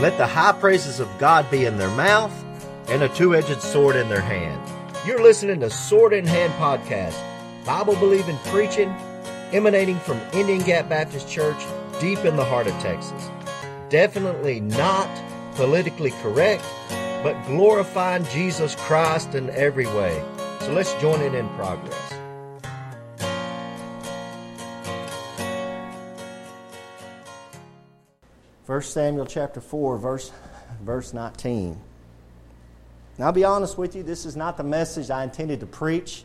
Let the high praises of God be in their mouth and a two edged sword in their hand. You're listening to Sword in Hand Podcast, Bible believing preaching emanating from Indian Gap Baptist Church deep in the heart of Texas. Definitely not politically correct, but glorifying Jesus Christ in every way. So let's join in in progress. 1 Samuel chapter 4, verse, verse 19. Now, I'll be honest with you, this is not the message I intended to preach.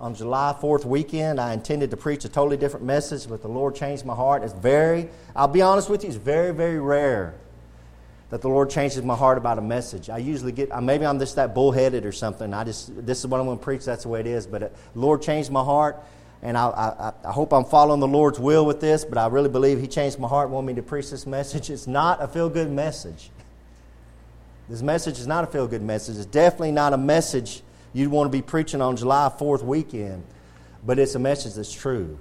On July 4th weekend, I intended to preach a totally different message, but the Lord changed my heart. It's very, I'll be honest with you, it's very, very rare that the Lord changes my heart about a message. I usually get, uh, maybe I'm just that bullheaded or something. I just, this is what I'm going to preach, that's the way it is. But the Lord changed my heart and I, I, I, hope I'm following the Lord's will with this, but I really believe He changed my heart wanted me to preach this message. It's not a feel good message. This message is not a feel good message. It's definitely not a message you'd want to be preaching on July 4th weekend, but it's a message that's true.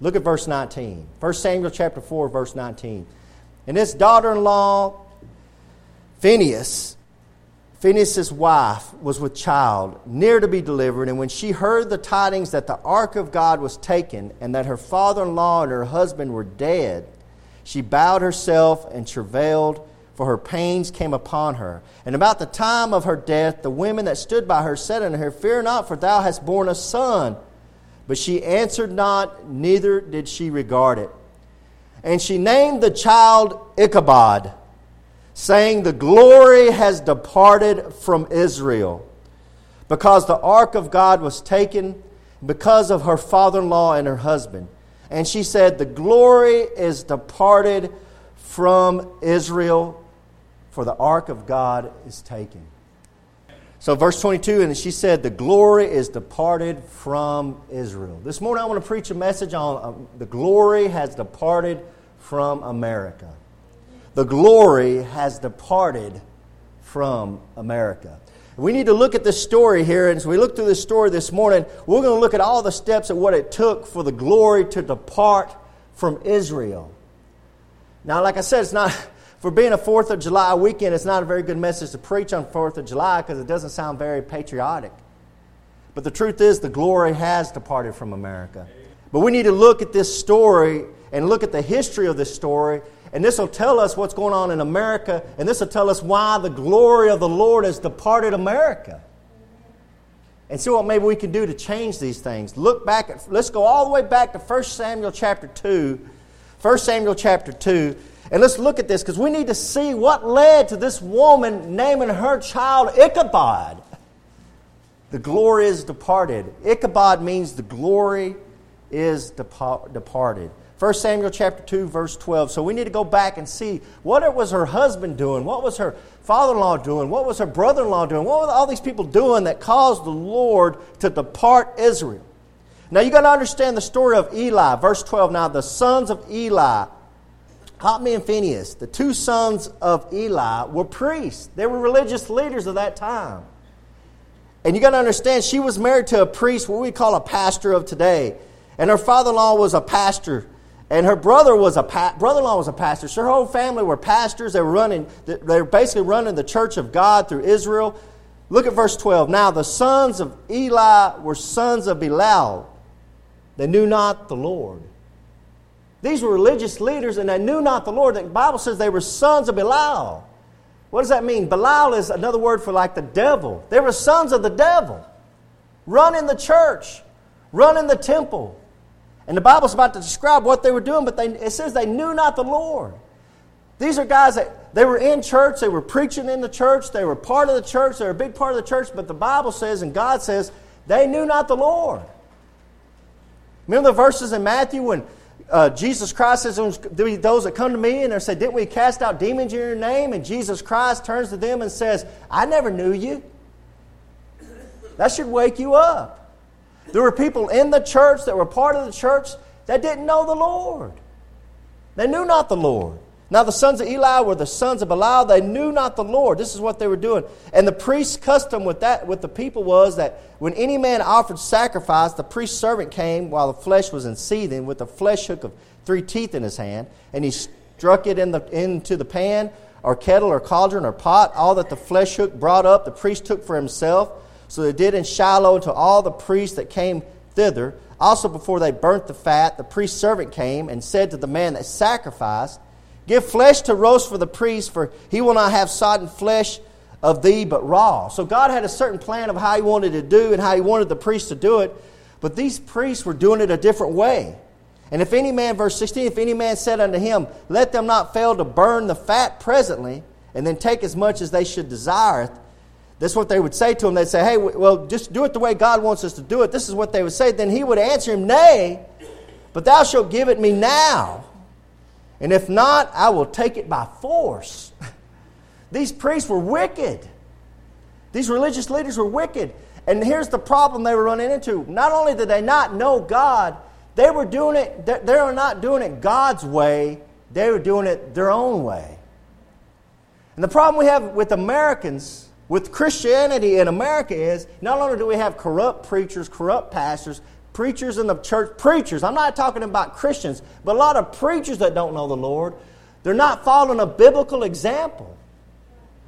Look at verse 19. 1 Samuel chapter 4, verse 19. And his daughter in law, Phinehas, Phinehas' wife was with child, near to be delivered, and when she heard the tidings that the ark of God was taken, and that her father in law and her husband were dead, she bowed herself and travailed, for her pains came upon her. And about the time of her death, the women that stood by her said unto her, Fear not, for thou hast borne a son. But she answered not, neither did she regard it. And she named the child Ichabod saying, The glory has departed from Israel because the ark of God was taken because of her father in law and her husband. And she said, The glory is departed from Israel, for the ark of God is taken. So, verse 22, and she said, The glory is departed from Israel. This morning I want to preach a message on uh, the glory has departed from America the glory has departed from America. We need to look at this story here, and as we look through this story this morning, we're going to look at all the steps of what it took for the glory to depart from Israel. Now, like I said, it's not for being a Fourth of July weekend. It's not a very good message to preach on Fourth of July because it doesn't sound very patriotic. But the truth is, the glory has departed from America. But we need to look at this story and look at the history of this story and this will tell us what's going on in America, and this will tell us why the glory of the Lord has departed America. And see what maybe we can do to change these things. Look back at, let's go all the way back to 1 Samuel chapter 2. 1 Samuel chapter 2. And let's look at this because we need to see what led to this woman naming her child Ichabod. The glory is departed. Ichabod means the glory is departed. 1 Samuel chapter 2, verse 12. So we need to go back and see what it was her husband doing? What was her father in law doing? What was her brother in law doing? What were all these people doing that caused the Lord to depart Israel? Now you got to understand the story of Eli. Verse 12. Now the sons of Eli, Hophni and Phinehas, the two sons of Eli, were priests. They were religious leaders of that time. And you got to understand, she was married to a priest, what we call a pastor of today. And her father in law was a pastor and her brother was a pa- brother-in-law was a pastor. So her whole family were pastors. They were running. They were basically running the church of God through Israel. Look at verse 12. Now the sons of Eli were sons of Belial. They knew not the Lord. These were religious leaders, and they knew not the Lord. The Bible says they were sons of Belial. What does that mean? Belial is another word for like the devil. They were sons of the devil. Running the church, running the temple, and the Bible's about to describe what they were doing, but they, it says they knew not the Lord. These are guys that they were in church, they were preaching in the church, they were part of the church, they were a big part of the church, but the Bible says and God says they knew not the Lord. Remember the verses in Matthew when uh, Jesus Christ says, Those that come to me and they say, Didn't we cast out demons in your name? And Jesus Christ turns to them and says, I never knew you. That should wake you up. There were people in the church that were part of the church that didn't know the Lord. They knew not the Lord. Now, the sons of Eli were the sons of Belial. They knew not the Lord. This is what they were doing. And the priest's custom with that, with the people was that when any man offered sacrifice, the priest's servant came while the flesh was in seething with a flesh hook of three teeth in his hand, and he struck it in the, into the pan, or kettle, or cauldron, or pot, all that the flesh hook brought up, the priest took for himself. So they did in Shiloh to all the priests that came thither. Also, before they burnt the fat, the priest's servant came and said to the man that sacrificed, Give flesh to roast for the priest, for he will not have sodden flesh of thee, but raw. So God had a certain plan of how he wanted to do and how he wanted the priest to do it, but these priests were doing it a different way. And if any man, verse 16, if any man said unto him, Let them not fail to burn the fat presently, and then take as much as they should desire, that's what they would say to him. They'd say, Hey, well, just do it the way God wants us to do it. This is what they would say. Then he would answer him, Nay, but thou shalt give it me now. And if not, I will take it by force. These priests were wicked. These religious leaders were wicked. And here's the problem they were running into. Not only did they not know God, they were doing it, they were not doing it God's way, they were doing it their own way. And the problem we have with Americans, with Christianity in America, is not only do we have corrupt preachers, corrupt pastors, preachers in the church, preachers, I'm not talking about Christians, but a lot of preachers that don't know the Lord, they're not following a biblical example.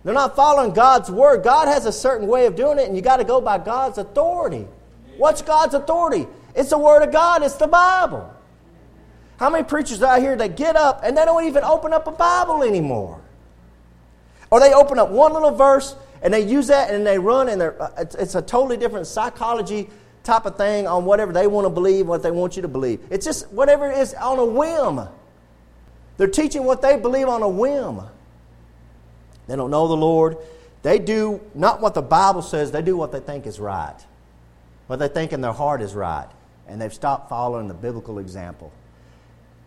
They're not following God's word. God has a certain way of doing it, and you got to go by God's authority. What's God's authority? It's the Word of God, it's the Bible. How many preachers out here that get up and they don't even open up a Bible anymore? Or they open up one little verse and they use that and they run and uh, it's, it's a totally different psychology type of thing on whatever they want to believe, what they want you to believe. It's just whatever it is on a whim. They're teaching what they believe on a whim. They don't know the Lord. They do not what the Bible says, they do what they think is right. What they think in their heart is right. And they've stopped following the biblical example.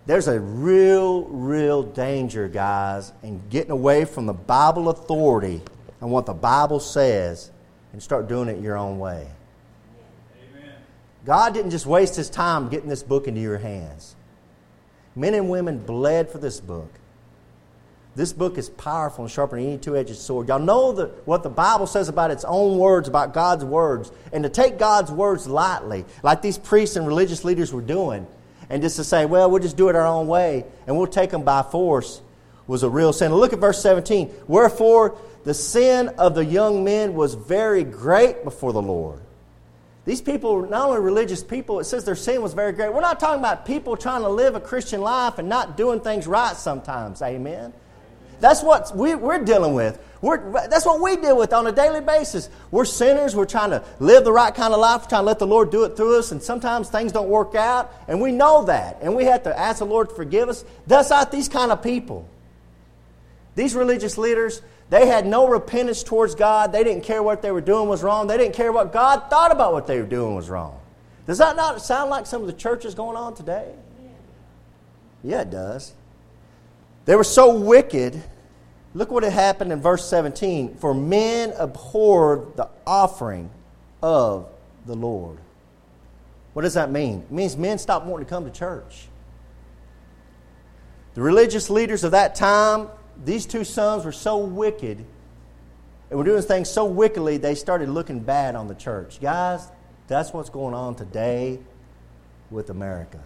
There's a real, real danger, guys, in getting away from the Bible authority and what the Bible says and start doing it your own way. Amen. God didn't just waste his time getting this book into your hands. Men and women bled for this book. This book is powerful and sharper than any two edged sword. Y'all know the, what the Bible says about its own words, about God's words. And to take God's words lightly, like these priests and religious leaders were doing, and just to say, well, we'll just do it our own way and we'll take them by force, was a real sin. Look at verse 17. Wherefore, the sin of the young men was very great before the Lord. These people, not only religious people, it says their sin was very great. We're not talking about people trying to live a Christian life and not doing things right sometimes. Amen. That's what we, are dealing with. We're, that's what we deal with on a daily basis. We're sinners. We're trying to live the right kind of life. We're trying to let the Lord do it through us. And sometimes things don't work out. And we know that. And we have to ask the Lord to forgive us. That's not these kind of people. These religious leaders, they had no repentance towards God. They didn't care what they were doing was wrong. They didn't care what God thought about what they were doing was wrong. Does that not sound like some of the churches going on today? Yeah, it does. They were so wicked. Look what had happened in verse 17. For men abhorred the offering of the Lord. What does that mean? It means men stopped wanting to come to church. The religious leaders of that time, these two sons were so wicked and were doing things so wickedly, they started looking bad on the church. Guys, that's what's going on today with America.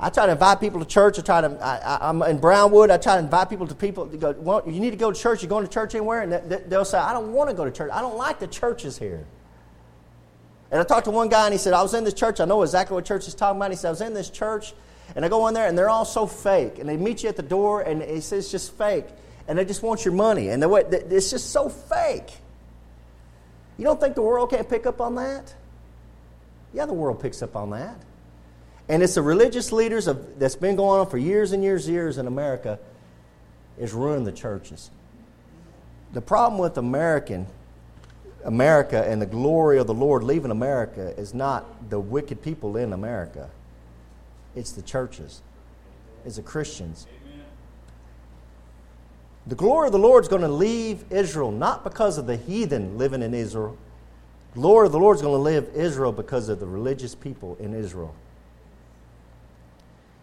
I try to invite people to church. I try to. I, am in Brownwood. I try to invite people to people. To go, well, you need to go to church. You're going to church anywhere, and they'll say, "I don't want to go to church. I don't like the churches here." And I talked to one guy, and he said, "I was in this church. I know exactly what church he's talking about." He said, "I was in this church, and I go in there, and they're all so fake, and they meet you at the door, and he says it's just fake, and they just want your money, and the way, it's just so fake." You don't think the world can't pick up on that? Yeah, the world picks up on that. And it's the religious leaders of, that's been going on for years and years and years in America is ruining the churches. The problem with American America and the glory of the Lord leaving America is not the wicked people in America. It's the churches. It's the Christians. The glory of the Lord is going to leave Israel not because of the heathen living in Israel. The glory of the Lord is going to leave Israel because of the religious people in Israel.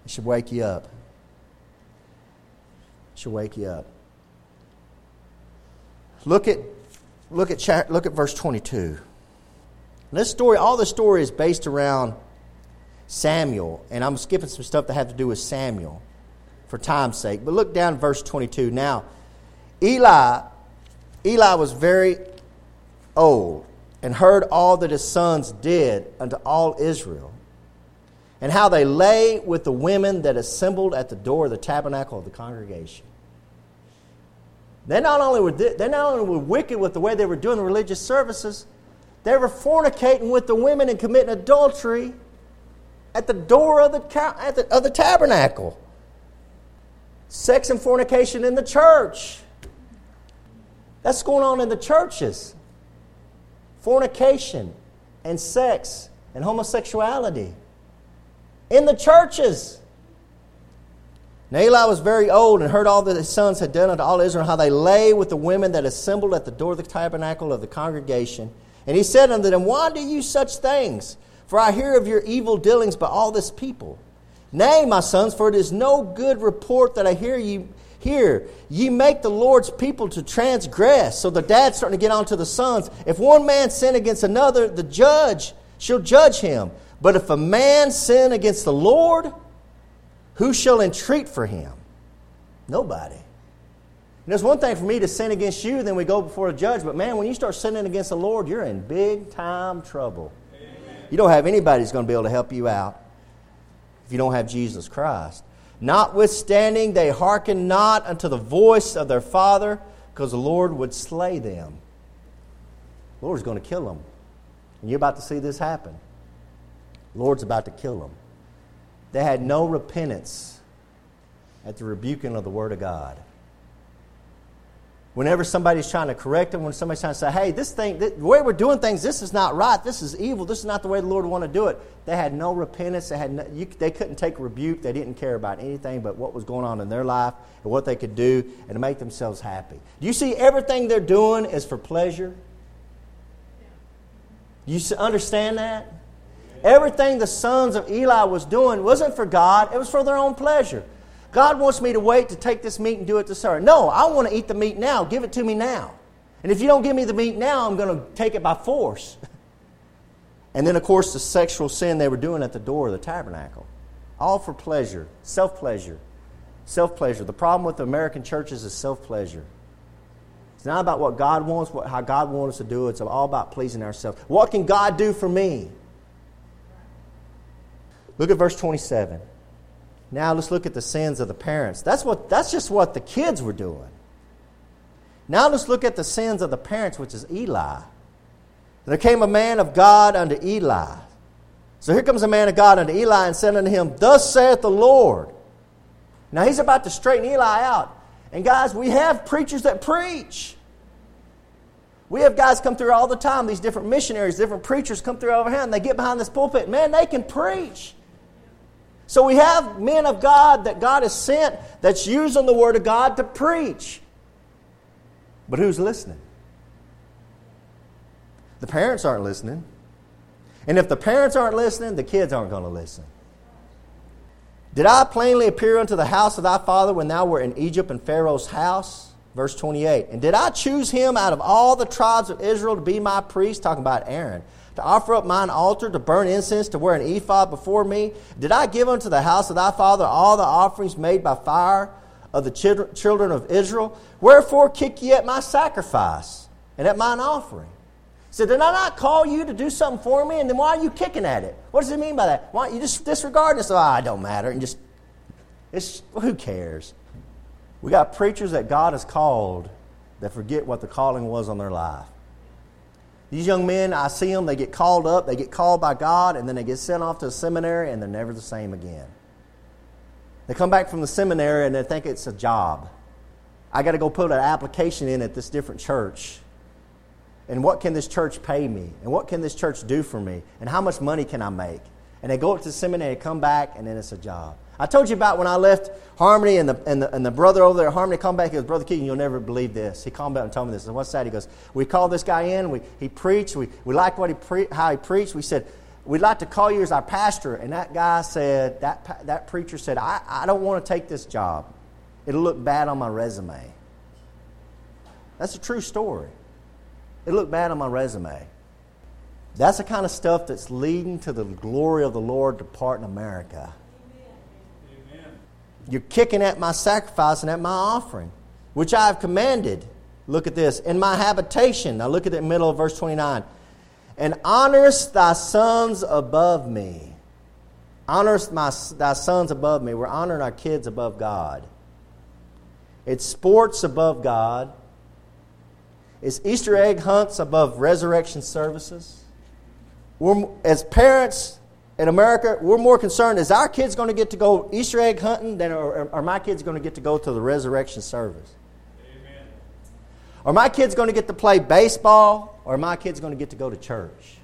It should wake you up. It should wake you up. Look at, look at, look at verse 22. This story, all the story is based around Samuel, and I'm skipping some stuff that have to do with Samuel. for time's sake. But look down verse 22. Now, Eli, Eli was very old and heard all that his sons did unto all Israel, and how they lay with the women that assembled at the door of the tabernacle of the congregation. They not only were, they not only were wicked with the way they were doing the religious services, they were fornicating with the women and committing adultery at the door of the, the, of the tabernacle. Sex and fornication in the church. That's going on in the churches. Fornication and sex and homosexuality in the churches. Now Eli was very old and heard all that his sons had done unto all Israel, how they lay with the women that assembled at the door of the tabernacle of the congregation. And he said unto them, Why do you such things? For I hear of your evil dealings by all this people. Nay, my sons, for it is no good report that I hear you here. Ye make the Lord's people to transgress. So the dad's starting to get on to the sons. If one man sin against another, the judge shall judge him. But if a man sin against the Lord, who shall entreat for him? Nobody. And it's one thing for me to sin against you, then we go before a judge. But man, when you start sinning against the Lord, you're in big time trouble. You don't have anybody who's going to be able to help you out if you don't have Jesus Christ. Notwithstanding, they hearken not unto the voice of their father, because the Lord would slay them. The Lord's going to kill them. And you're about to see this happen. The Lord's about to kill them. They had no repentance at the rebuking of the Word of God. Whenever somebody's trying to correct them, when somebody's trying to say, hey, this thing, the way we're doing things, this is not right, this is evil, this is not the way the Lord want to do it. They had no repentance, they, had no, you, they couldn't take rebuke, they didn't care about anything but what was going on in their life and what they could do and to make themselves happy. Do you see everything they're doing is for pleasure? You understand that? Everything the sons of Eli was doing wasn't for God, it was for their own pleasure. God wants me to wait to take this meat and do it to serve. No, I want to eat the meat now. Give it to me now. And if you don't give me the meat now, I'm going to take it by force. and then, of course, the sexual sin they were doing at the door of the tabernacle. All for pleasure, self pleasure. Self pleasure. The problem with the American churches is self pleasure. It's not about what God wants, what, how God wants us to do. It. It's all about pleasing ourselves. What can God do for me? Look at verse 27. Now let's look at the sins of the parents. That's, what, that's just what the kids were doing. Now let's look at the sins of the parents, which is Eli. There came a man of God unto Eli. So here comes a man of God unto Eli and said unto him, Thus saith the Lord. Now he's about to straighten Eli out. And guys, we have preachers that preach. We have guys come through all the time, these different missionaries, different preachers come through over here, and they get behind this pulpit. Man, they can preach. So we have men of God that God has sent that's using the Word of God to preach. But who's listening? The parents aren't listening. And if the parents aren't listening, the kids aren't going to listen. Did I plainly appear unto the house of thy father when thou wert in Egypt in Pharaoh's house? Verse 28. And did I choose him out of all the tribes of Israel to be my priest? Talking about Aaron to offer up mine altar, to burn incense, to wear an ephod before me? Did I give unto the house of thy father all the offerings made by fire of the children of Israel? Wherefore kick ye at my sacrifice and at mine offering? He said, Did I not call you to do something for me? And then why are you kicking at it? What does it mean by that? Why you just disregard this? Ah, oh, I don't matter. And just, it's, who cares? We got preachers that God has called that forget what the calling was on their life. These young men, I see them, they get called up, they get called by God, and then they get sent off to a seminary, and they're never the same again. They come back from the seminary and they think it's a job. I got to go put an application in at this different church. And what can this church pay me? And what can this church do for me? And how much money can I make? And they go up to the seminary, and come back, and then it's a job. I told you about when I left Harmony and the, and the, and the brother over there Harmony come back. He goes, Brother Keegan, you'll never believe this. He called back and told me this. And what's that? He goes, We called this guy in. We, he preached. We, we liked what he pre- how he preached. We said, We'd like to call you as our pastor. And that guy said, That, that preacher said, I, I don't want to take this job. It'll look bad on my resume. That's a true story. It looked bad on my resume. That's the kind of stuff that's leading to the glory of the Lord depart in America. Amen. You're kicking at my sacrifice and at my offering, which I have commanded. Look at this. In my habitation. Now look at the middle of verse 29. And honorest thy sons above me. Honorest my, thy sons above me. We're honoring our kids above God. It's sports above God. It's Easter egg hunts above resurrection services. We're, as parents in America, we're more concerned is our kids going to get to go Easter egg hunting than are, are my kids going to get to go to the resurrection service? Amen. Are my kids going to get to play baseball or are my kids going to get to go to church?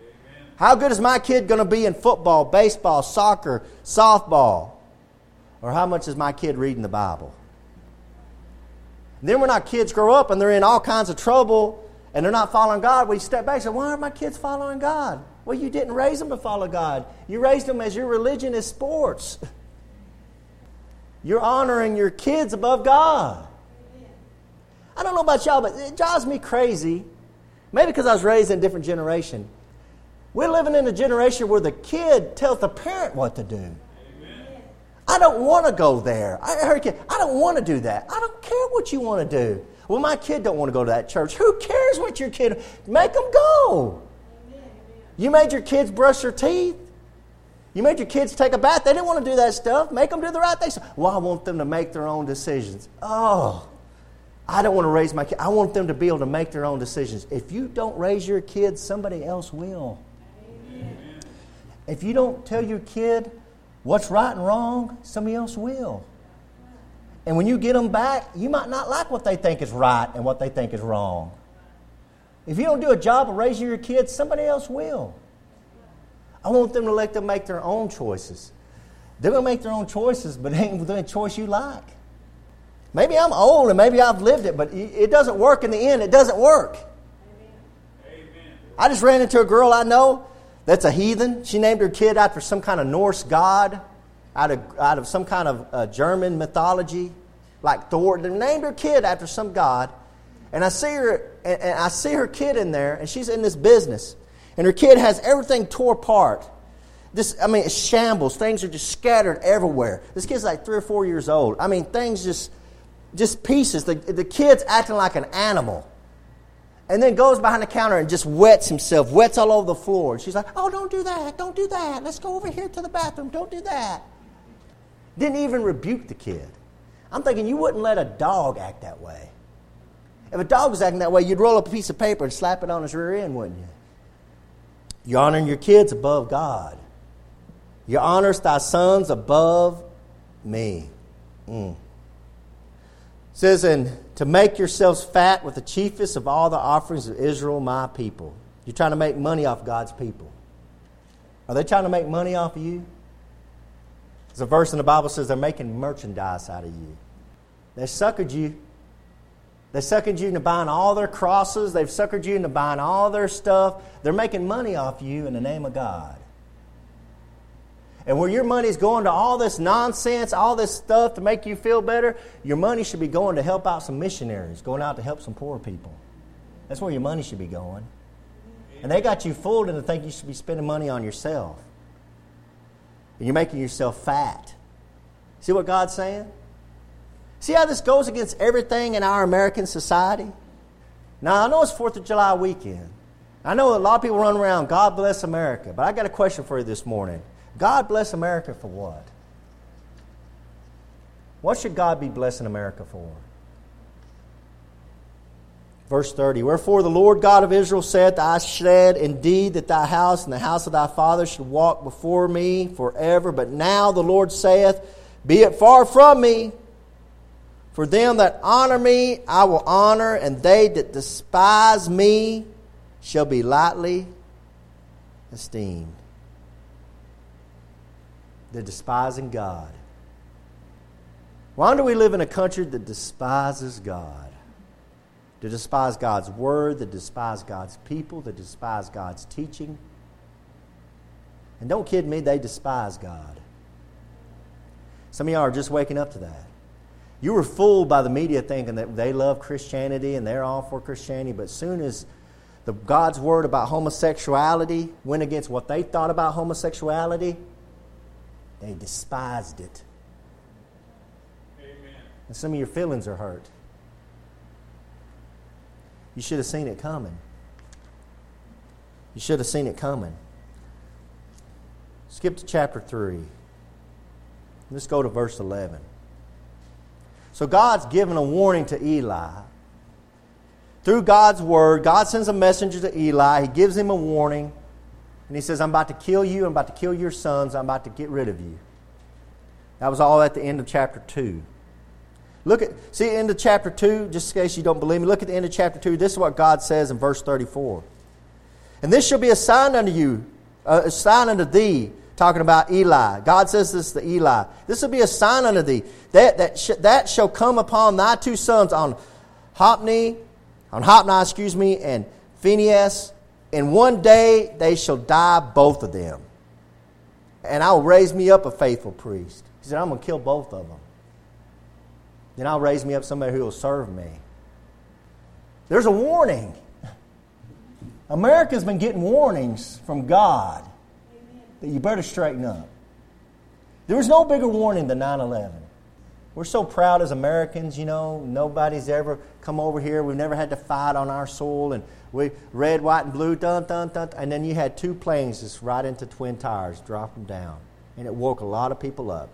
Amen. How good is my kid going to be in football, baseball, soccer, softball? Or how much is my kid reading the Bible? And then when our kids grow up and they're in all kinds of trouble and they're not following God, we step back and say, Why aren't my kids following God? Well, you didn't raise them to follow God. You raised them as your religion is sports. You're honoring your kids above God. I don't know about y'all, but it drives me crazy. Maybe because I was raised in a different generation. We're living in a generation where the kid tells the parent what to do. I don't want to go there. I heard kid, I don't want to do that. I don't care what you want to do. Well, my kid don't want to go to that church. Who cares what your kid? Make them go. You made your kids brush their teeth. You made your kids take a bath. They didn't want to do that stuff. Make them do the right thing. Well, I want them to make their own decisions. Oh, I don't want to raise my kids. I want them to be able to make their own decisions. If you don't raise your kids, somebody else will. If you don't tell your kid what's right and wrong, somebody else will. And when you get them back, you might not like what they think is right and what they think is wrong. If you don't do a job of raising your kids, somebody else will. I want them to let them make their own choices. They're going to make their own choices, but it ain't the choice you like. Maybe I'm old and maybe I've lived it, but it doesn't work in the end. It doesn't work. Amen. I just ran into a girl I know that's a heathen. She named her kid after some kind of Norse god, out of, out of some kind of uh, German mythology, like Thor. They named her kid after some god. And I see her, and, and I see her kid in there, and she's in this business, and her kid has everything tore apart. This, I mean, it's shambles. Things are just scattered everywhere. This kid's like three or four years old. I mean, things just, just pieces. The, the kid's acting like an animal and then goes behind the counter and just wets himself, wets all over the floor. And she's like, Oh, don't do that. Don't do that. Let's go over here to the bathroom. Don't do that. Didn't even rebuke the kid. I'm thinking you wouldn't let a dog act that way. If a dog was acting that way, you'd roll up a piece of paper and slap it on his rear end, wouldn't you? You're honoring your kids above God. You honors thy sons above me. Mm says, and to make yourselves fat with the chiefest of all the offerings of Israel, my people. You're trying to make money off God's people. Are they trying to make money off of you? There's a verse in the Bible says they're making merchandise out of you. They suckered you. They suckered you into buying all their crosses. They've suckered you into buying all their stuff. They're making money off you in the name of God. And where your money's going to all this nonsense, all this stuff to make you feel better, your money should be going to help out some missionaries, going out to help some poor people. That's where your money should be going. And they got you fooled into thinking you should be spending money on yourself. And you're making yourself fat. See what God's saying? See how this goes against everything in our American society? Now, I know it's 4th of July weekend. I know a lot of people run around, God bless America. But I got a question for you this morning. God bless America for what? What should God be blessing America for? Verse 30 Wherefore the Lord God of Israel said, I said indeed that thy house and the house of thy father should walk before me forever. But now the Lord saith, Be it far from me. For them that honor me I will honor, and they that despise me shall be lightly esteemed. They're despising God. Why do we live in a country that despises God? To despise God's word, to despise God's people, to despise God's teaching. And don't kid me, they despise God. Some of y'all are just waking up to that. You were fooled by the media thinking that they love Christianity and they're all for Christianity, but as soon as the God's word about homosexuality went against what they thought about homosexuality, They despised it. Amen. And some of your feelings are hurt. You should have seen it coming. You should have seen it coming. Skip to chapter 3. Let's go to verse 11. So God's given a warning to Eli. Through God's word, God sends a messenger to Eli. He gives him a warning. And he says, I'm about to kill you. I'm about to kill your sons. I'm about to get rid of you. That was all at the end of chapter 2. Look at, see, end of chapter 2, just in case you don't believe me, look at the end of chapter 2. This is what God says in verse 34. And this shall be a sign unto you, a sign unto thee, talking about Eli. God says this to Eli. This will be a sign unto thee, that, that, sh- that shall come upon thy two sons on Hophni, on Hophni, excuse me, and Phinehas. In one day they shall die, both of them. And I will raise me up a faithful priest. He said, I'm going to kill both of them. Then I'll raise me up somebody who will serve me. There's a warning. America's been getting warnings from God that you better straighten up. There was no bigger warning than 9 11. We're so proud as Americans, you know, nobody's ever come over here. We've never had to fight on our soil. And we red, white, and blue, dun, dun, dun. And then you had two planes just right into Twin Towers, drop them down. And it woke a lot of people up.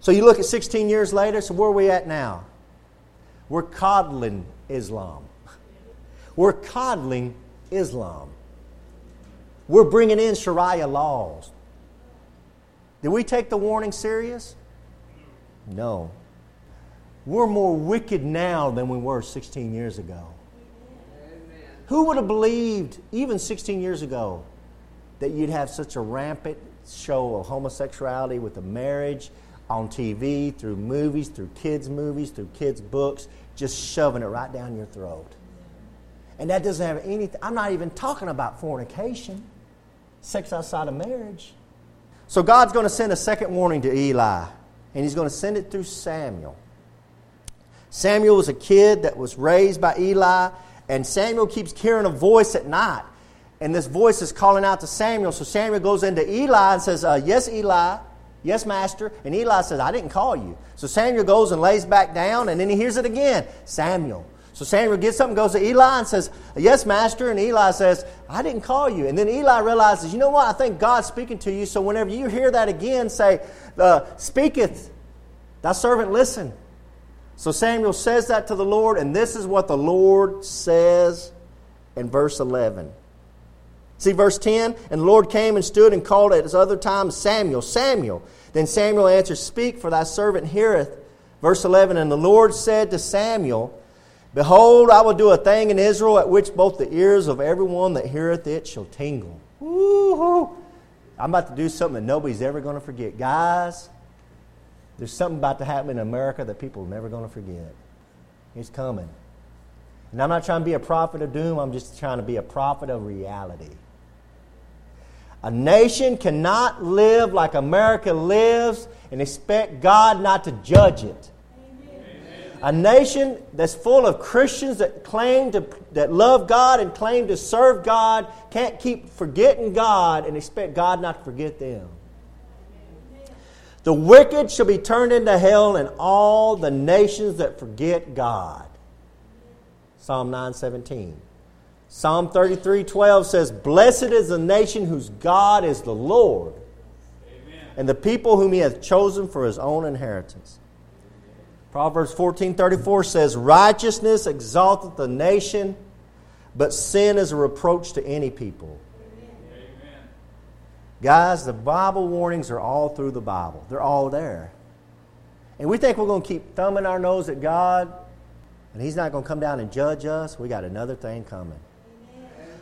So you look at 16 years later, so where are we at now? We're coddling Islam. We're coddling Islam. We're bringing in Sharia laws. Did we take the warning serious? No. We're more wicked now than we were 16 years ago. Amen. Who would have believed, even 16 years ago, that you'd have such a rampant show of homosexuality with a marriage on TV, through movies, through kids' movies, through kids' books, just shoving it right down your throat? And that doesn't have anything, I'm not even talking about fornication, sex outside of marriage. So God's going to send a second warning to Eli and he's going to send it through Samuel. Samuel was a kid that was raised by Eli, and Samuel keeps hearing a voice at night. And this voice is calling out to Samuel. So Samuel goes into Eli and says, uh, Yes, Eli. Yes, Master. And Eli says, I didn't call you. So Samuel goes and lays back down, and then he hears it again Samuel. So Samuel gets up and goes to Eli and says, Yes, Master. And Eli says, I didn't call you. And then Eli realizes, You know what? I think God's speaking to you. So whenever you hear that again, say, uh, Speaketh, thy servant listen. So Samuel says that to the Lord, and this is what the Lord says in verse 11. See verse 10? And the Lord came and stood and called at his other time Samuel, Samuel. Then Samuel answered, Speak, for thy servant heareth. Verse 11 And the Lord said to Samuel, Behold, I will do a thing in Israel at which both the ears of everyone that heareth it shall tingle. Woo-hoo. I'm about to do something that nobody's ever going to forget. Guys, there's something about to happen in America that people are never going to forget. It's coming. And I'm not trying to be a prophet of doom, I'm just trying to be a prophet of reality. A nation cannot live like America lives and expect God not to judge it. A nation that's full of Christians that claim to that love God and claim to serve God can't keep forgetting God and expect God not to forget them. The wicked shall be turned into hell and all the nations that forget God. Psalm 917. Psalm 33:12 says, "Blessed is the nation whose God is the Lord, Amen. and the people whom he hath chosen for his own inheritance." Proverbs 14:34 says, "Righteousness exalteth the nation, but sin is a reproach to any people." Amen. Guys, the Bible warnings are all through the Bible. They're all there. And we think we're going to keep thumbing our nose at God and He's not going to come down and judge us. We got another thing coming.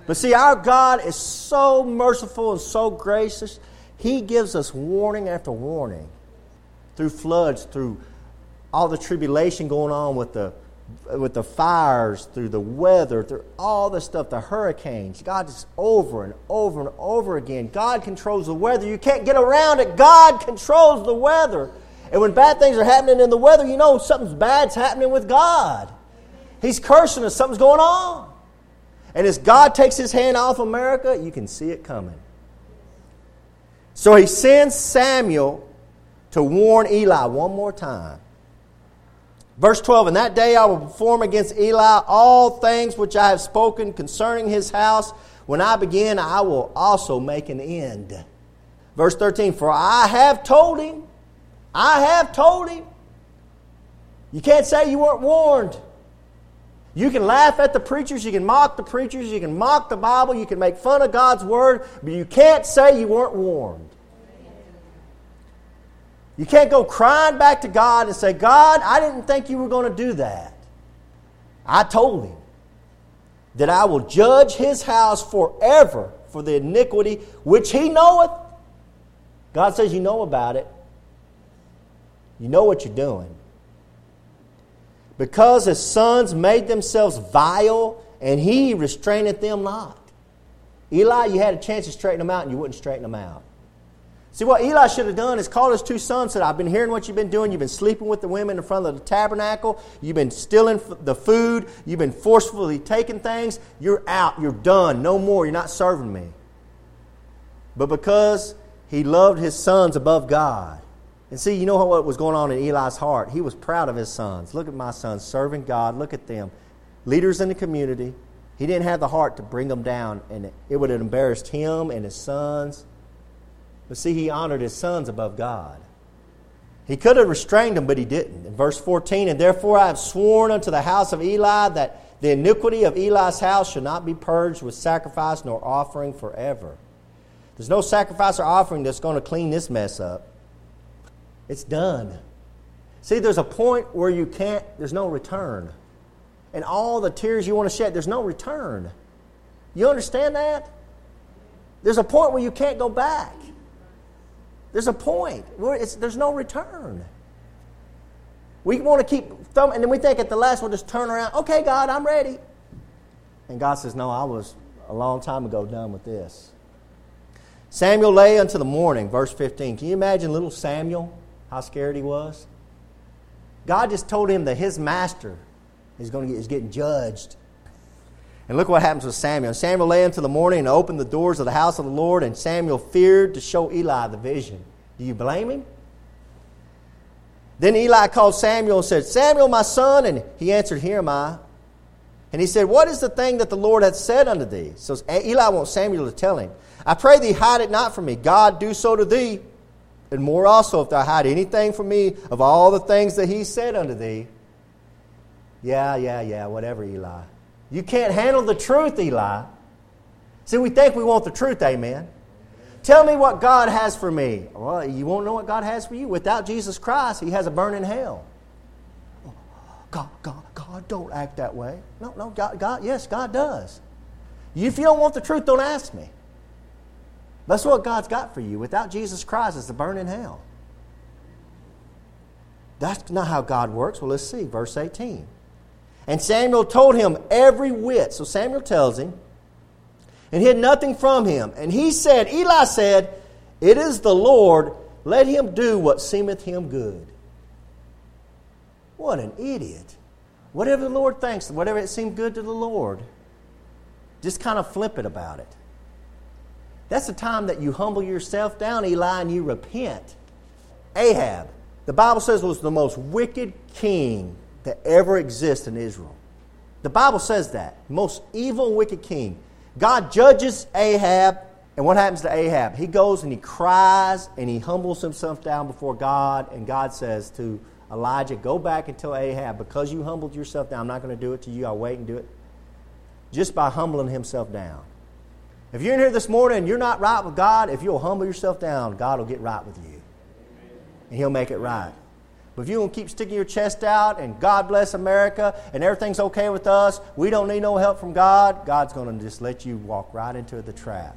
But see, our God is so merciful and so gracious. He gives us warning after warning through floods, through all the tribulation going on with the with the fires, through the weather, through all the stuff, the hurricanes. God is over and over and over again. God controls the weather. You can't get around it. God controls the weather. And when bad things are happening in the weather, you know something's bad's happening with God. He's cursing us, something's going on. And as God takes his hand off America, you can see it coming. So he sends Samuel to warn Eli one more time. Verse 12 And that day I will perform against Eli all things which I have spoken concerning his house. When I begin, I will also make an end. Verse 13 For I have told him, I have told him. You can't say you weren't warned. You can laugh at the preachers, you can mock the preachers, you can mock the Bible, you can make fun of God's Word, but you can't say you weren't warned. You can't go crying back to God and say, God, I didn't think you were going to do that. I told him that I will judge his house forever for the iniquity which he knoweth. God says, You know about it. You know what you're doing. Because his sons made themselves vile, and he restraineth them not. Eli, you had a chance to straighten them out, and you wouldn't straighten them out. See, what Eli should have done is called his two sons, and said, I've been hearing what you've been doing. You've been sleeping with the women in front of the tabernacle. You've been stealing the food. You've been forcefully taking things. You're out. You're done. No more. You're not serving me. But because he loved his sons above God, and see, you know what was going on in Eli's heart? He was proud of his sons. Look at my sons serving God. Look at them. Leaders in the community. He didn't have the heart to bring them down, and it would have embarrassed him and his sons but see, he honored his sons above God. He could have restrained them, but he didn't. In verse 14, and therefore I have sworn unto the house of Eli that the iniquity of Eli's house shall not be purged with sacrifice nor offering forever. There's no sacrifice or offering that's going to clean this mess up. It's done. See, there's a point where you can't, there's no return. And all the tears you want to shed, there's no return. You understand that? There's a point where you can't go back. There's a point. Where there's no return. We want to keep thumb, and then we think at the last we'll just turn around. Okay, God, I'm ready. And God says, No, I was a long time ago done with this. Samuel lay until the morning, verse 15. Can you imagine little Samuel, how scared he was? God just told him that his master is, going to get, is getting judged and look what happens with Samuel. Samuel lay until the morning and opened the doors of the house of the Lord, and Samuel feared to show Eli the vision. Do you blame him? Then Eli called Samuel and said, Samuel, my son. And he answered, Here am I. And he said, What is the thing that the Lord hath said unto thee? So Eli wants Samuel to tell him, I pray thee, hide it not from me. God do so to thee, and more also if thou hide anything from me of all the things that he said unto thee. Yeah, yeah, yeah, whatever, Eli. You can't handle the truth, Eli. See, we think we want the truth, amen. Tell me what God has for me. Well, you won't know what God has for you. Without Jesus Christ, He has a burning hell. Oh, God, God, God, don't act that way. No, no, God, God, yes, God does. If you don't want the truth, don't ask me. That's what God's got for you. Without Jesus Christ, it's a burning hell. That's not how God works. Well, let's see. Verse 18. And Samuel told him every whit. So Samuel tells him, and hid nothing from him. And he said, Eli said, It is the Lord, let him do what seemeth him good. What an idiot. Whatever the Lord thinks, whatever it seemed good to the Lord, just kind of flip it about it. That's the time that you humble yourself down, Eli, and you repent. Ahab, the Bible says, was the most wicked king that ever exists in Israel. The Bible says that. Most evil, wicked king. God judges Ahab, and what happens to Ahab? He goes and he cries and he humbles himself down before God, and God says to Elijah, Go back and tell Ahab, because you humbled yourself down, I'm not going to do it to you, I'll wait and do it. Just by humbling himself down. If you're in here this morning and you're not right with God, if you'll humble yourself down, God will get right with you. And He'll make it right. But if you to keep sticking your chest out and God bless America and everything's okay with us, we don't need no help from God, God's going to just let you walk right into the trap.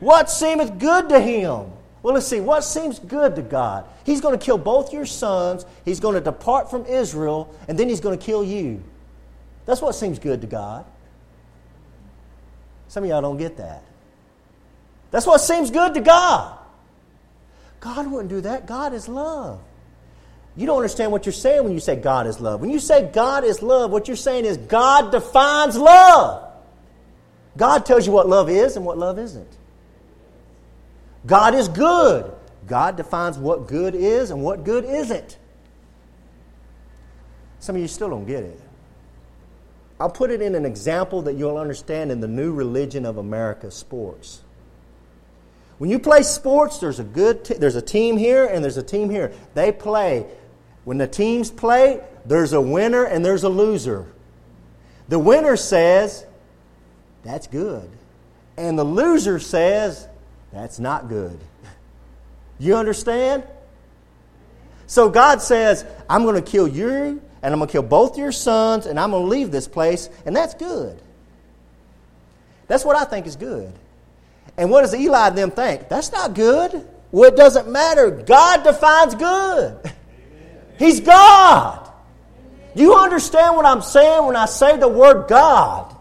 What seemeth good to him? Well, let's see. What seems good to God? He's going to kill both your sons. He's going to depart from Israel, and then he's going to kill you. That's what seems good to God. Some of y'all don't get that. That's what seems good to God. God wouldn't do that. God is love. You don't understand what you're saying when you say God is love. When you say God is love, what you're saying is God defines love. God tells you what love is and what love isn't. God is good. God defines what good is and what good isn't. Some of you still don't get it. I'll put it in an example that you'll understand in the new religion of America sports. When you play sports, there's a good t- there's a team here and there's a team here. They play. When the teams play, there's a winner and there's a loser. The winner says, "That's good." And the loser says, "That's not good." You understand? So God says, I'm going to kill you, and I'm going to kill both your sons, and I'm going to leave this place, and that's good. That's what I think is good. And what does Eli and them think? That's not good. Well, it doesn't matter. God defines good. Amen. He's God. Do you understand what I'm saying when I say the word God?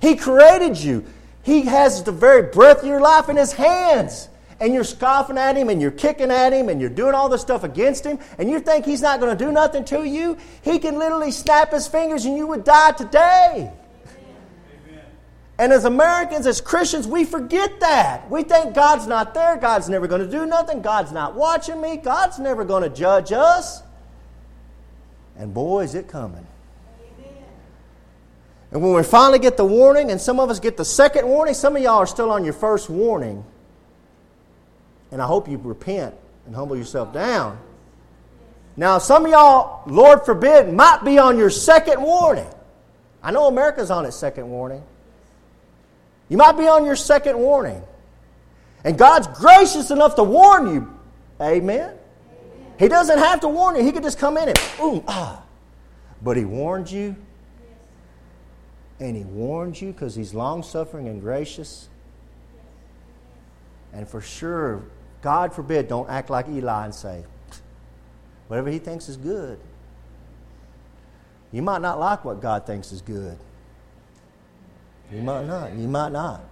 He created you. He has the very breath of your life in His hands and you're scoffing at him and you're kicking at him and you're doing all this stuff against him and you think he's not going to do nothing to you, he can literally snap his fingers and you would die today. Amen. And as Americans, as Christians, we forget that. We think God's not there, God's never going to do nothing, God's not watching me, God's never going to judge us. And boy, is it coming. And when we finally get the warning, and some of us get the second warning, some of y'all are still on your first warning. And I hope you repent and humble yourself down. Now, some of y'all, Lord forbid, might be on your second warning. I know America's on its second warning. You might be on your second warning. And God's gracious enough to warn you. Amen? He doesn't have to warn you. He could just come in and, ooh, ah. But He warned you. And He warned you because He's long suffering and gracious. And for sure, God forbid, don't act like Eli and say, whatever he thinks is good. You might not like what God thinks is good. You might not. You might not.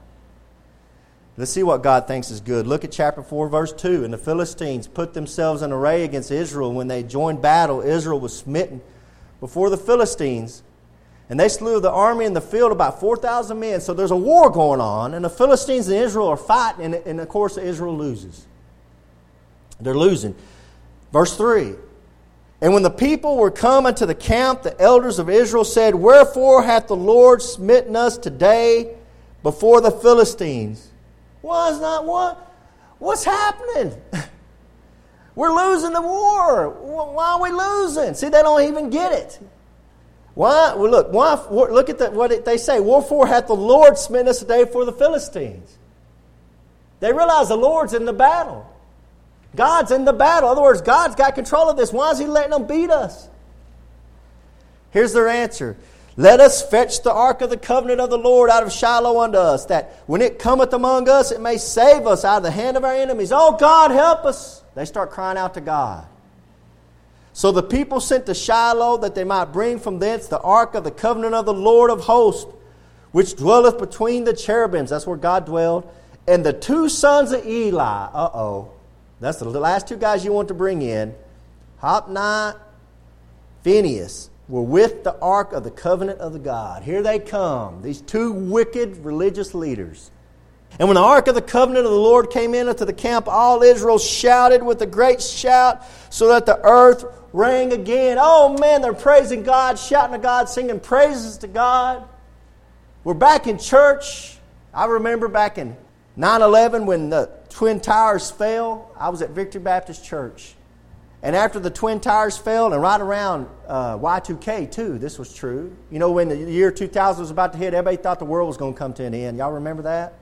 Let's see what God thinks is good. Look at chapter 4, verse 2. And the Philistines put themselves in array against Israel. When they joined battle, Israel was smitten before the Philistines. And they slew the army in the field about 4,000 men. So there's a war going on, and the Philistines and Israel are fighting, and, and of course, Israel loses. They're losing. Verse 3 And when the people were come unto the camp, the elders of Israel said, Wherefore hath the Lord smitten us today before the Philistines? Why is not what? What's happening? We're losing the war. Why are we losing? See, they don't even get it. Why? Well, look. Why? Look at the, what they say. Wherefore hath the Lord smitten us today for the Philistines? They realize the Lord's in the battle. God's in the battle. In other words, God's got control of this. Why is He letting them beat us? Here's their answer Let us fetch the ark of the covenant of the Lord out of Shiloh unto us, that when it cometh among us, it may save us out of the hand of our enemies. Oh, God, help us. They start crying out to God. So the people sent to Shiloh that they might bring from thence the ark of the covenant of the Lord of hosts, which dwelleth between the cherubims. That's where God dwelled. And the two sons of Eli. Uh oh. That's the last two guys you want to bring in. Hophni, Phinehas were with the ark of the covenant of the God. Here they come, these two wicked religious leaders. And when the ark of the covenant of the Lord came in unto the camp, all Israel shouted with a great shout, so that the earth rang again. Oh man, they're praising God, shouting to God, singing praises to God. We're back in church. I remember back in 9 11 when the Twin Towers fell, I was at Victory Baptist Church. And after the Twin Towers fell, and right around uh, Y2K too, this was true. You know, when the year 2000 was about to hit, everybody thought the world was going to come to an end. Y'all remember that?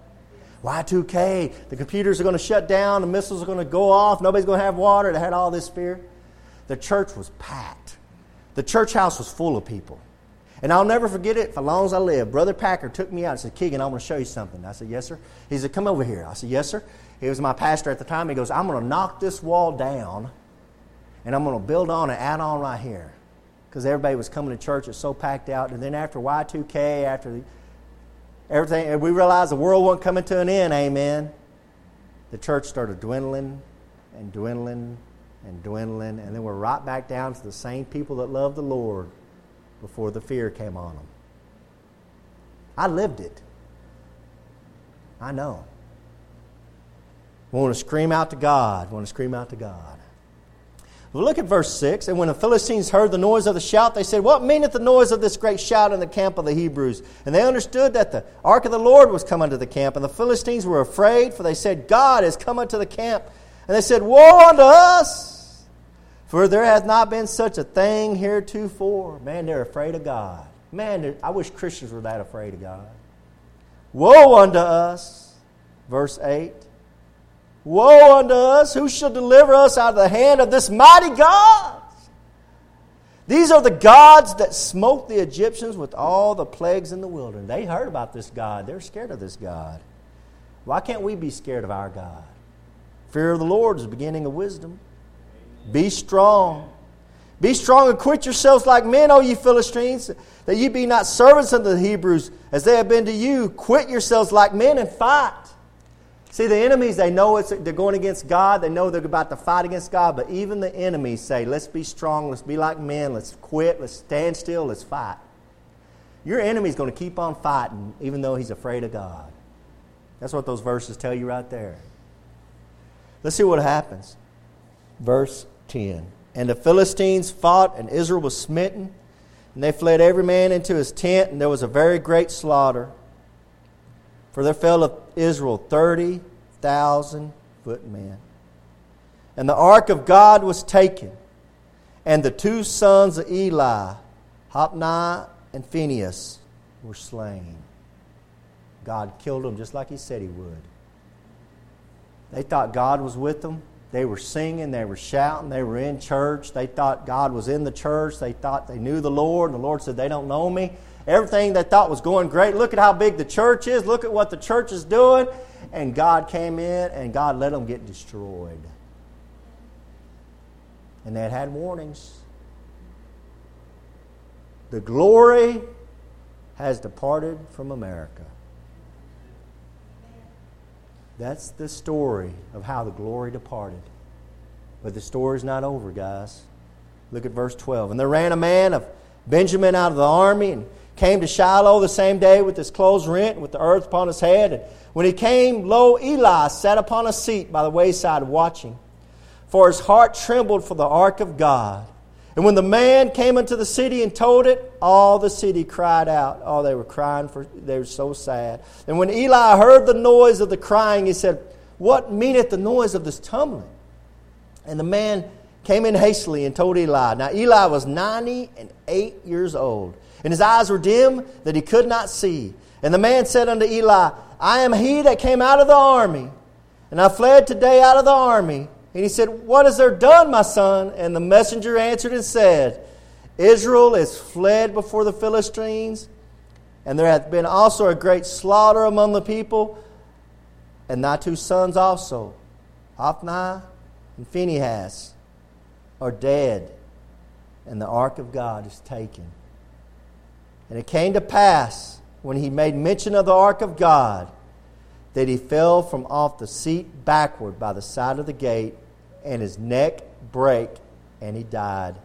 Y2K, the computers are going to shut down, the missiles are going to go off, nobody's going to have water. They had all this fear. The church was packed. The church house was full of people. And I'll never forget it for as long as I live. Brother Packer took me out and said, Keegan, I want to show you something. I said, Yes, sir. He said, Come over here. I said, Yes, sir. He was my pastor at the time. He goes, I'm going to knock this wall down and I'm going to build on and add on right here. Because everybody was coming to church. It's so packed out. And then after Y2K, after the, everything, we realized the world wasn't coming to an end, amen. The church started dwindling and dwindling and dwindling. And then we're right back down to the same people that loved the Lord before the fear came on them. I lived it. I know. We want to scream out to God. We want to scream out to God. Well, look at verse 6. And when the Philistines heard the noise of the shout, they said, What meaneth the noise of this great shout in the camp of the Hebrews? And they understood that the ark of the Lord was come unto the camp. And the Philistines were afraid, for they said, God is come unto the camp. And they said, Woe unto us! For there hath not been such a thing heretofore. Man, they're afraid of God. Man, I wish Christians were that afraid of God. Woe unto us! Verse 8. Woe unto us! Who shall deliver us out of the hand of this mighty God? These are the gods that smote the Egyptians with all the plagues in the wilderness. They heard about this God. They're scared of this God. Why can't we be scared of our God? Fear of the Lord is the beginning of wisdom. Be strong. Be strong and quit yourselves like men, O ye Philistines, that ye be not servants unto the Hebrews as they have been to you. Quit yourselves like men and fight. See, the enemies, they know it's, they're going against God. They know they're about to fight against God. But even the enemies say, let's be strong. Let's be like men. Let's quit. Let's stand still. Let's fight. Your enemy's going to keep on fighting even though he's afraid of God. That's what those verses tell you right there. Let's see what happens. Verse 10. And the Philistines fought, and Israel was smitten. And they fled every man into his tent, and there was a very great slaughter. For there fell of Israel 30,000 footmen. And the ark of God was taken, and the two sons of Eli, Hophni and Phinehas, were slain. God killed them just like He said He would. They thought God was with them. They were singing, they were shouting, they were in church. They thought God was in the church. They thought they knew the Lord, and the Lord said, They don't know me. Everything they thought was going great. Look at how big the church is. Look at what the church is doing. And God came in and God let them get destroyed. And they had had warnings. The glory has departed from America. That's the story of how the glory departed. But the story's not over, guys. Look at verse 12. And there ran a man of Benjamin out of the army and came to Shiloh the same day with his clothes rent, with the earth upon his head. And when he came, lo, Eli sat upon a seat by the wayside watching. For his heart trembled for the ark of God. And when the man came into the city and told it, all the city cried out. Oh, they were crying for they were so sad. And when Eli heard the noise of the crying, he said, What meaneth the noise of this tumbling? And the man came in hastily and told Eli. Now Eli was ninety and eight years old and his eyes were dim that he could not see. And the man said unto Eli, I am he that came out of the army, and I fled today out of the army. And he said, What is there done, my son? And the messenger answered and said, Israel is fled before the Philistines, and there hath been also a great slaughter among the people, and thy two sons also, Hophni and Phinehas, are dead, and the ark of God is taken. And it came to pass, when he made mention of the ark of God, that he fell from off the seat backward by the side of the gate, and his neck brake, and he died.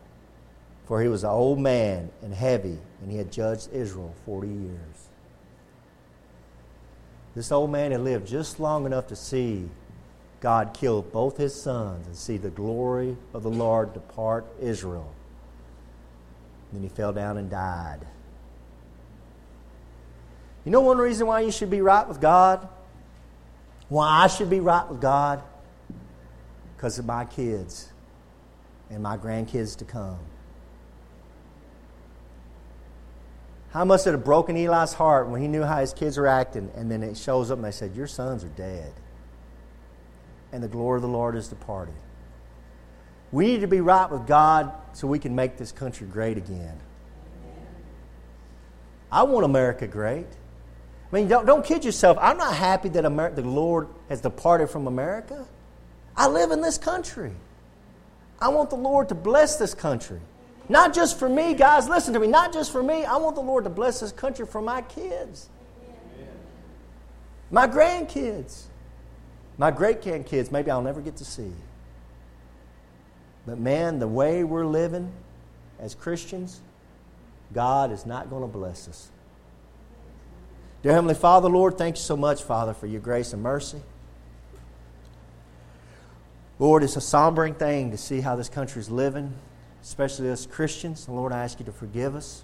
For he was an old man and heavy, and he had judged Israel 40 years. This old man had lived just long enough to see God kill both his sons and see the glory of the Lord depart Israel. Then he fell down and died. You know one reason why you should be right with God? Why I should be right with God? Because of my kids and my grandkids to come. How much it have broken Eli's heart when he knew how his kids were acting, and then it shows up and they said, Your sons are dead. And the glory of the Lord is departed. We need to be right with God so we can make this country great again. I want America great. I mean, don't, don't kid yourself. I'm not happy that Amer- the Lord has departed from America. I live in this country. I want the Lord to bless this country. Not just for me, guys, listen to me. Not just for me. I want the Lord to bless this country for my kids, my grandkids, my great grandkids. Maybe I'll never get to see. But man, the way we're living as Christians, God is not going to bless us. Dear Heavenly Father, Lord, thank you so much, Father, for your grace and mercy. Lord, it's a sombering thing to see how this country is living, especially us Christians. And Lord, I ask you to forgive us.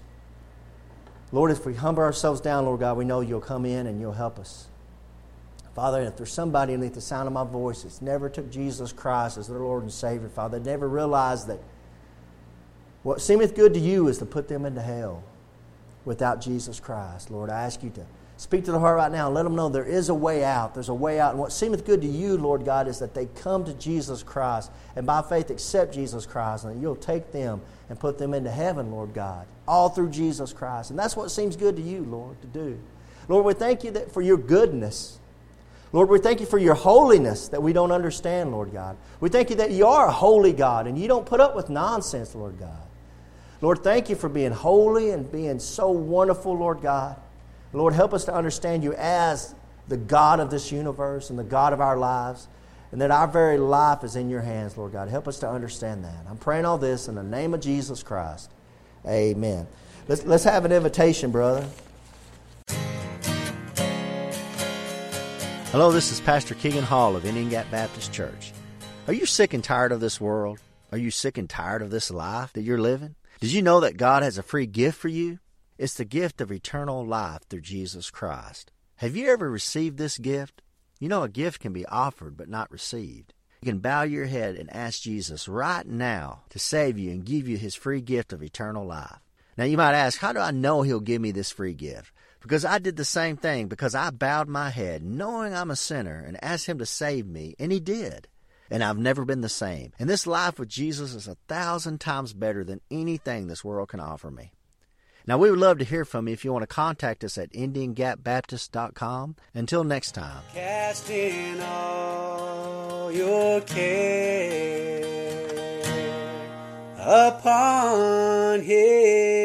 Lord, if we humble ourselves down, Lord God, we know you'll come in and you'll help us. Father, if there's somebody underneath the sound of my voice that's never took Jesus Christ as their Lord and Savior, Father, never realized that what seemeth good to you is to put them into hell without Jesus Christ. Lord, I ask you to speak to the heart right now let them know there is a way out. There's a way out. And what seemeth good to you, Lord God, is that they come to Jesus Christ and by faith accept Jesus Christ and that you'll take them and put them into heaven, Lord God, all through Jesus Christ. And that's what seems good to you, Lord, to do. Lord, we thank you that for your goodness. Lord, we thank you for your holiness that we don't understand, Lord God. We thank you that you are a holy God and you don't put up with nonsense, Lord God. Lord, thank you for being holy and being so wonderful, Lord God. Lord, help us to understand you as the God of this universe and the God of our lives, and that our very life is in your hands, Lord God. Help us to understand that. I'm praying all this in the name of Jesus Christ. Amen. Let's, let's have an invitation, brother. Hello, this is Pastor Keegan Hall of Indian Gap Baptist Church. Are you sick and tired of this world? Are you sick and tired of this life that you're living? Did you know that God has a free gift for you? It's the gift of eternal life through Jesus Christ. Have you ever received this gift? You know, a gift can be offered but not received. You can bow your head and ask Jesus right now to save you and give you his free gift of eternal life. Now, you might ask, how do I know he'll give me this free gift? Because I did the same thing, because I bowed my head, knowing I'm a sinner, and asked him to save me, and he did and I've never been the same. And this life with Jesus is a thousand times better than anything this world can offer me. Now, we would love to hear from you if you want to contact us at IndianGapBaptist.com. Until next time. All your care upon Him.